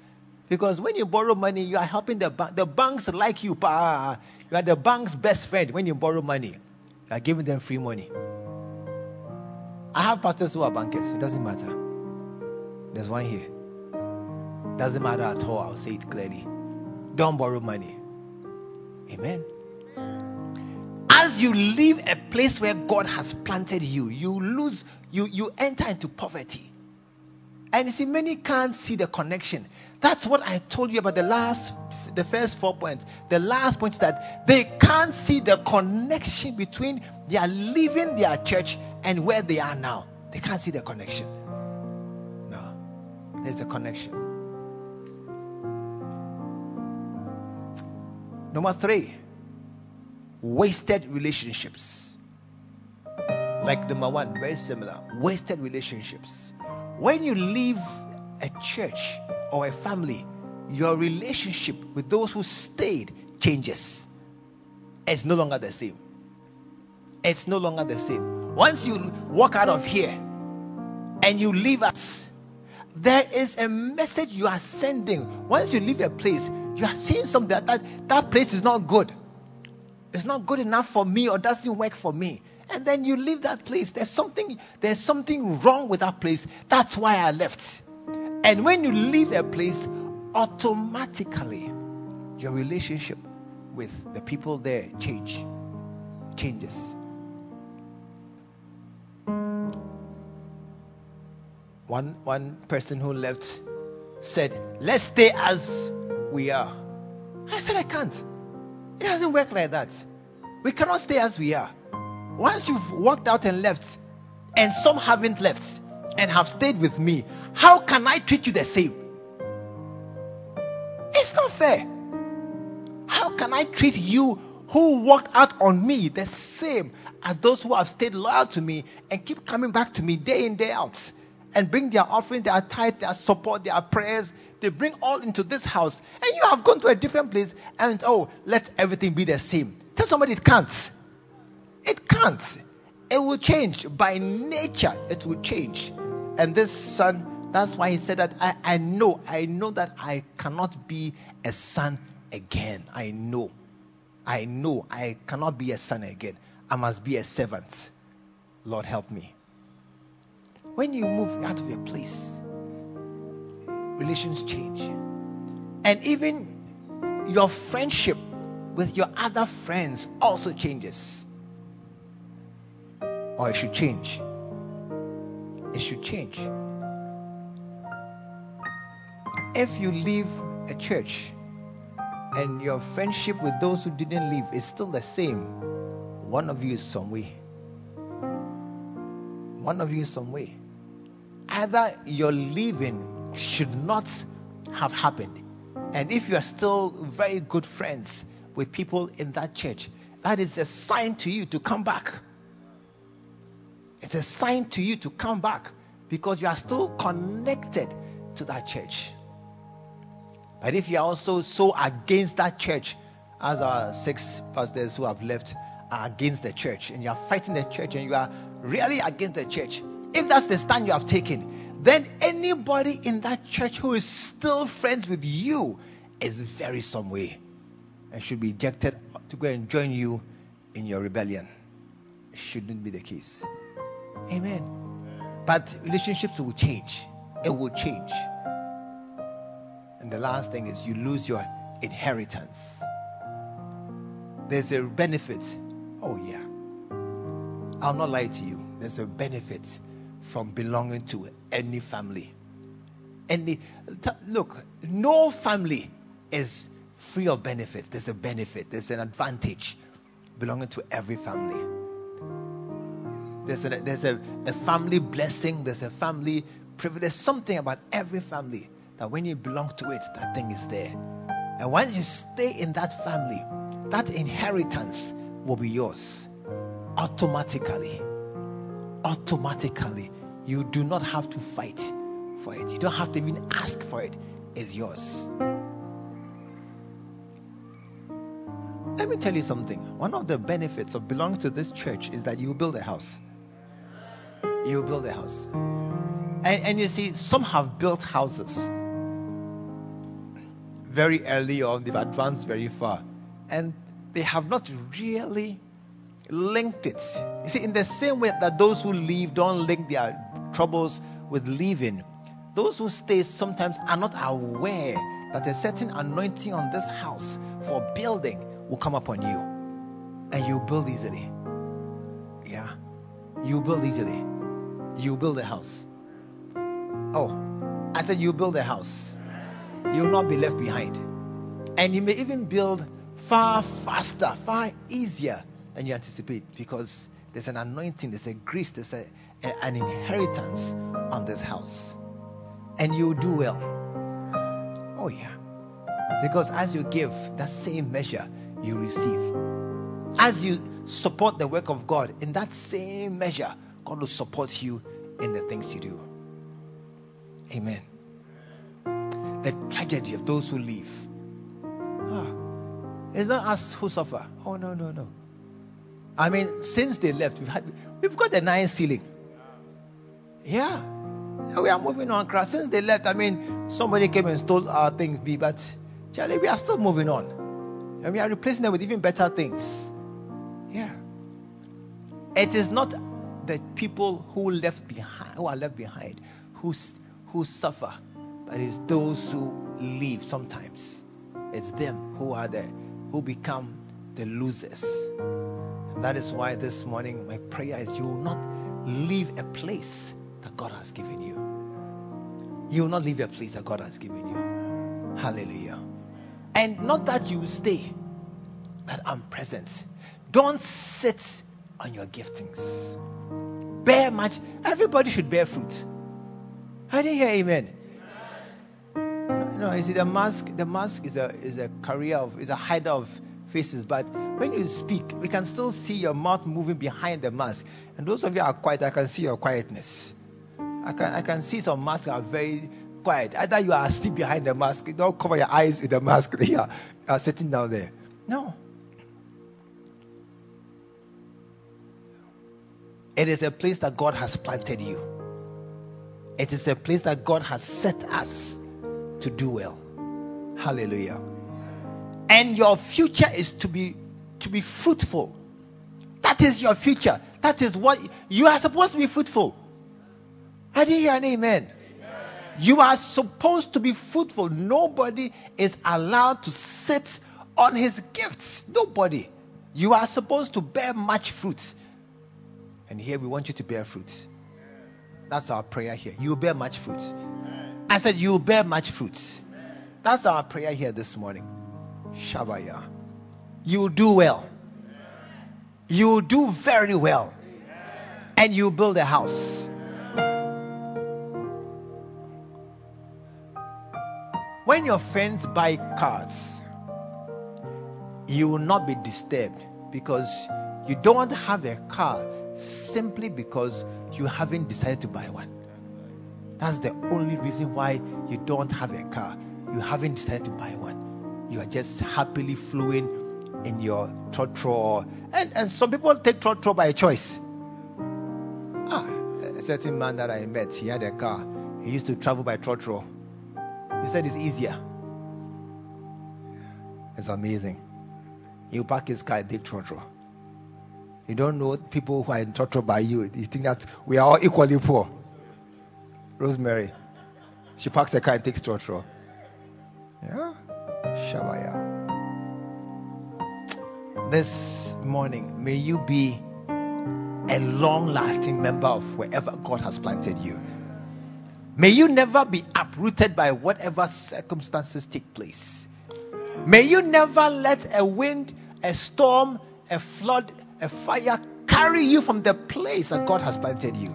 Because when you borrow money, you are helping the bank. The banks like you. Pa. You are the bank's best friend when you borrow money. You are giving them free money. I have pastors who are bankers. It doesn't matter. There's one here. Doesn't matter at all. I'll say it clearly. Don't borrow money. Amen as you leave a place where God has planted you, you lose, you, you enter into poverty. And you see, many can't see the connection. That's what I told you about the last, the first four points. The last point is that they can't see the connection between their leaving their church and where they are now. They can't see the connection. No, there's a connection. Number three, wasted relationships. Like number one, very similar. Wasted relationships. When you leave a church or a family, your relationship with those who stayed changes. It's no longer the same. It's no longer the same. Once you walk out of here and you leave us, there is a message you are sending. Once you leave a place, you are saying something that that, that place is not good. It's not good enough for me or doesn't work for me. And then you leave that place. There's something there's something wrong with that place. That's why i left. And when you leave a place automatically your relationship with the people there change changes. One, one person who left said, Let's stay as we are. I said, I can't. It doesn't work like that. We cannot stay as we are. Once you've walked out and left, and some haven't left and have stayed with me, how can I treat you the same? It's not fair. How can I treat you who walked out on me the same as those who have stayed loyal to me and keep coming back to me day in, day out and bring their offering, their tithe, their support, their prayers? They bring all into this house, and you have gone to a different place and oh, let everything be the same. Tell somebody it can't. It can't. It will change. By nature, it will change. And this son, that's why he said that I, I know, I know that I cannot be a son again. I know. I know I cannot be a son again. I must be a servant. Lord, help me. When you move out of your place, relations change. And even your friendship with your other friends also changes. Or it should change. It should change. If you leave a church and your friendship with those who didn't leave is still the same, one of you is some way. One of you is some way. Either you're leaving should not have happened. And if you are still very good friends with people in that church, that is a sign to you to come back. It's a sign to you to come back because you are still connected to that church. But if you are also so against that church, as our six pastors who have left are against the church, and you are fighting the church and you are really against the church, if that's the stand you have taken, then anybody in that church who is still friends with you is very some way and should be ejected to go and join you in your rebellion. It shouldn't be the case. Amen. But relationships will change. It will change. And the last thing is you lose your inheritance. There's a benefit. Oh, yeah. I'll not lie to you. There's a benefit from belonging to any family. Any look, no family is free of benefits. There's a benefit, there's an advantage belonging to every family. There's a, there's a, a family blessing, there's a family privilege, there's something about every family that when you belong to it, that thing is there. And once you stay in that family, that inheritance will be yours automatically. Automatically. You do not have to fight for it, you don't have to even ask for it. It's yours. Let me tell you something. One of the benefits of belonging to this church is that you build a house. You build a house. And, and you see, some have built houses very early on, they've advanced very far. And they have not really linked it. You see, in the same way that those who leave don't link their troubles with leaving, those who stay sometimes are not aware that a certain anointing on this house for building will come upon you. And you build easily. Yeah. You build easily. You build a house. Oh, I said you build a house you will not be left behind. And you may even build far faster, far easier than you anticipate because there's an anointing, there's a grace, there's a, a, an inheritance on this house. And you do well. Oh, yeah. Because as you give, that same measure you receive. As you support the work of God, in that same measure, God will support you in the things you do. Amen the tragedy of those who leave. Ah, it's not us who suffer. Oh, no, no, no. I mean, since they left, we've, had, we've got the nine ceiling. Yeah. We are moving on. Since they left, I mean, somebody came and stole our things, but Charlie, we are still moving on. And we are replacing them with even better things. Yeah. It is not the people who left behind, who are left behind, who, who suffer but it's those who leave sometimes. It's them who are there, who become the losers. And that is why this morning my prayer is you will not leave a place that God has given you. You will not leave a place that God has given you. Hallelujah. And not that you stay, that I'm present. Don't sit on your giftings. Bear much. Everybody should bear fruit. I didn't hear amen. No, you see, the mask, the mask is a is a career of is a hider of faces. But when you speak, we can still see your mouth moving behind the mask. And those of you are quiet, I can see your quietness. I can I can see some masks are very quiet. Either you are asleep behind the mask, you don't cover your eyes with the mask. You are, are sitting down there. No. It is a place that God has planted you. It is a place that God has set us to do well. Hallelujah. And your future is to be to be fruitful. That is your future. That is what you are supposed to be fruitful. I didn't hear an amen. You are supposed to be fruitful. Nobody is allowed to sit on his gifts. Nobody. You are supposed to bear much fruit. And here we want you to bear fruit. That's our prayer here. You bear much fruit. I said, You bear much fruit. That's our prayer here this morning. Shabaya. You do well. You do very well. And you build a house. When your friends buy cars, you will not be disturbed because you don't have a car simply because you haven't decided to buy one. That's the only reason why you don't have a car. You haven't decided to buy one. You are just happily flowing in your trotro. And, and some people take trotro by choice. Ah, a certain man that I met, he had a car. He used to travel by trotro. He said it's easier. It's amazing. You park his car take trotro. You don't know people who are in trotro by you. You think that we are all equally poor. Rosemary, she parks her car and takes trotro. Yeah? Shabaya. This morning, may you be a long lasting member of wherever God has planted you. May you never be uprooted by whatever circumstances take place. May you never let a wind, a storm, a flood, a fire carry you from the place that God has planted you.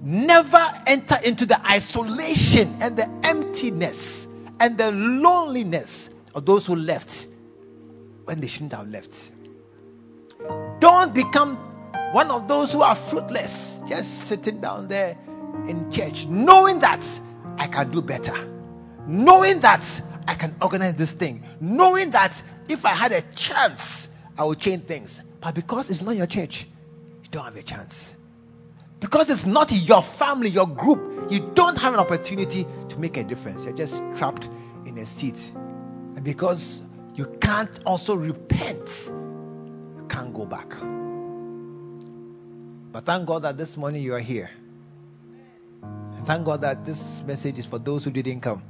Never enter into the isolation and the emptiness and the loneliness of those who left when they shouldn't have left. Don't become one of those who are fruitless, just sitting down there in church, knowing that I can do better, knowing that I can organize this thing, knowing that if I had a chance, I would change things. But because it's not your church, you don't have a chance. Because it's not your family, your group, you don't have an opportunity to make a difference. You're just trapped in a seat. And because you can't also repent, you can't go back. But thank God that this morning you are here. And thank God that this message is for those who didn't come.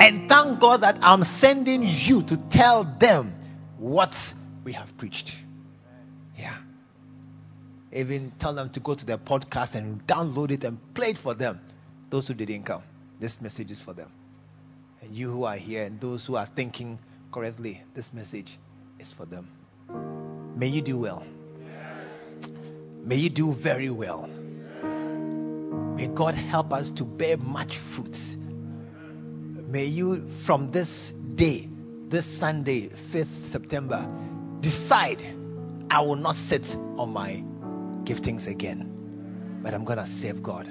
And thank God that I'm sending you to tell them what we have preached. Yeah. Even tell them to go to their podcast and download it and play it for them. Those who didn't come, this message is for them. And you who are here and those who are thinking correctly, this message is for them. May you do well. May you do very well. May God help us to bear much fruit. May you, from this day, this Sunday, 5th September, decide I will not sit on my giftings again, but I'm going to serve God.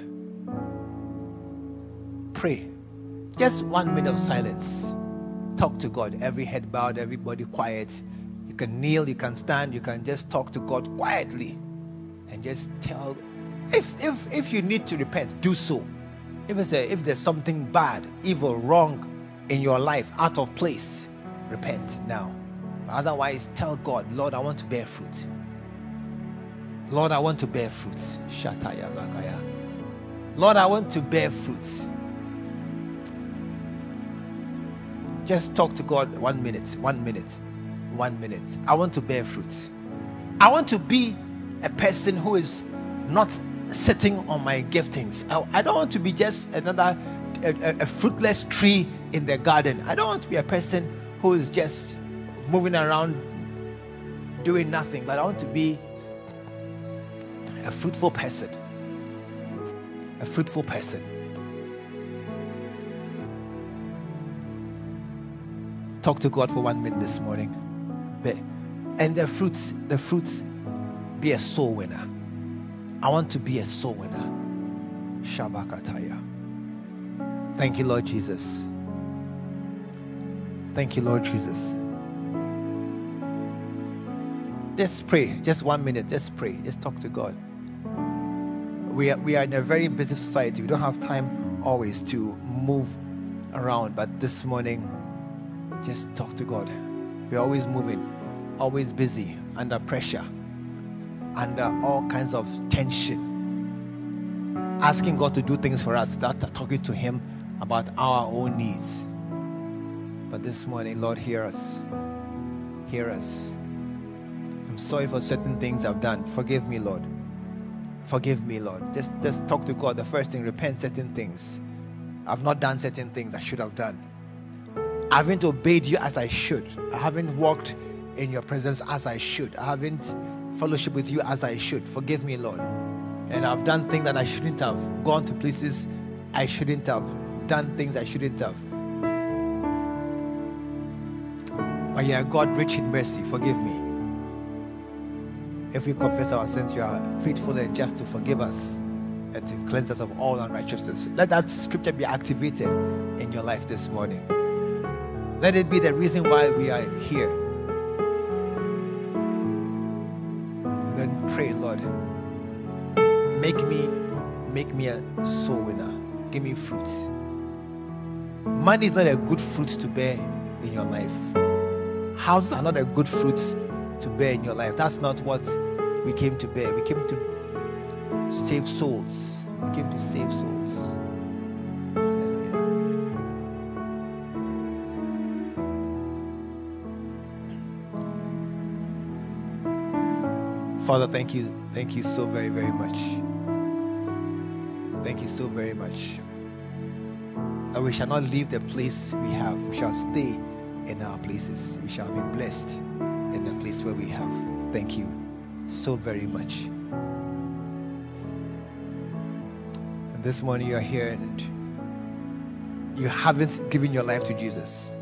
Pray. Just one minute of silence. Talk to God. Every head bowed, everybody quiet. You can kneel, you can stand, you can just talk to God quietly and just tell if if if you need to repent, do so. If it's a, if there's something bad, evil, wrong in your life, out of place, repent now. But otherwise, tell God, Lord, I want to bear fruit. Lord, I want to bear fruit. Shataya bakaya. Lord, I want to bear fruit. Just talk to God one minute, one minute, one minute. I want to bear fruit. I want to be a person who is not sitting on my giftings. I, I don't want to be just another a, a- a fruitless tree in the garden. I don't want to be a person who is just moving around doing nothing, but I want to be a fruitful person. A fruitful person. Talk to God for one minute this morning. And the fruits, the fruits, be a soul winner. I want to be a soul winner. Shabakataya. Thank you, Lord Jesus. Thank you, Lord Jesus. Just pray. Just one minute. Just pray. Just talk to God. We are, we are in a very busy society. We don't have time always to move around. But this morning, just talk to God. We're always moving, always busy, under pressure, under all kinds of tension. Asking God to do things for us without talking to Him about our own needs. But this morning, Lord, hear us. Hear us. I'm sorry for certain things I've done. Forgive me, Lord. Forgive me, Lord. Just, just talk to God. The first thing, repent certain things. I've not done certain things I should have done. I haven't obeyed you as I should. I haven't walked in your presence as I should. I haven't fellowship with you as I should. Forgive me, Lord. And I've done things that I shouldn't have. Gone to places I shouldn't have. Done things I shouldn't have. But yeah, God, rich in mercy, forgive me. If we confess our sins, you are faithful and just to forgive us and to cleanse us of all unrighteousness. Let that scripture be activated in your life this morning. Let it be the reason why we are here. Make me make me a soul winner. Give me fruits. Money is not a good fruit to bear in your life. Houses are not a good fruit to bear in your life. That's not what we came to bear. We came to save souls. We came to save souls. Father, thank you. Thank you so very, very much. Thank you so very much. That we shall not leave the place we have. We shall stay in our places. We shall be blessed in the place where we have. Thank you so very much. And this morning you are here and you haven't given your life to Jesus.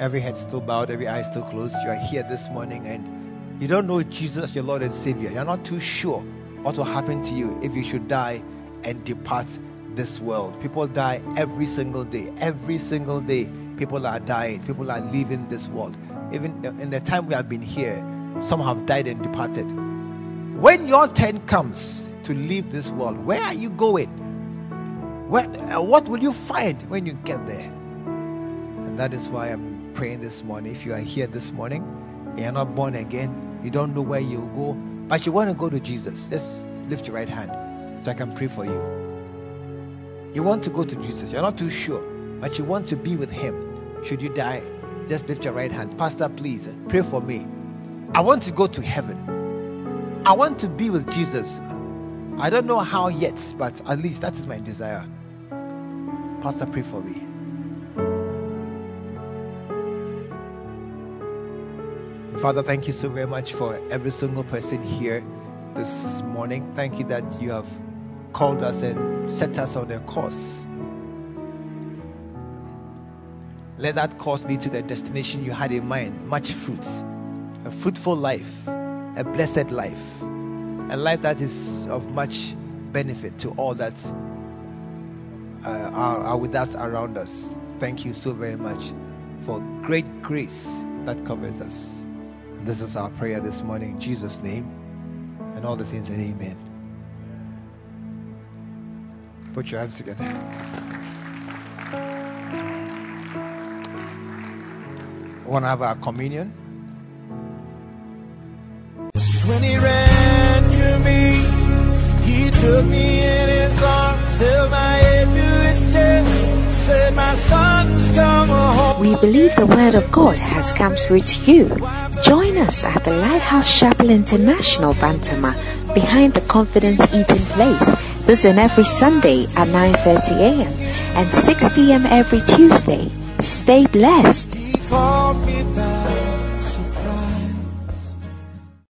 Every head still bowed, every eye still closed. You are here this morning and you don't know Jesus your Lord and Savior. You're not too sure what will happen to you if you should die and depart this world. People die every single day. Every single day, people are dying. People are leaving this world. Even in the time we have been here, some have died and departed. When your turn comes to leave this world, where are you going? Where, uh, what will you find when you get there? And that is why I'm praying this morning. If you are here this morning, you're not born again, you don't know where you'll go, but you want to go to Jesus, just lift your right hand so I can pray for you. You want to go to Jesus, you're not too sure, but you want to be with Him. Should you die, just lift your right hand. Pastor, please pray for me. I want to go to heaven. I want to be with Jesus. I don't know how yet, but at least that is my desire. Pastor, pray for me. Father, thank you so very much for every single person here this morning. Thank you that you have called us and set us on a course. Let that course lead to the destination you had in mind much fruits, a fruitful life, a blessed life, a life that is of much benefit to all that uh, are, are with us around us. Thank you so very much for great grace that covers us. This is our prayer this morning in Jesus' name. And all the saints said, Amen. Put your hands together. Want to have our communion? When he ran to me, he took me in his arms, held my head to his chest, said, My son's come home. We believe the word of God has come through to you. Join us at the Lighthouse Chapel International, Bantama, behind the Confidence Eating Place. Is every Sunday at 9:30 a.m. and 6 p.m. every Tuesday. Stay blessed.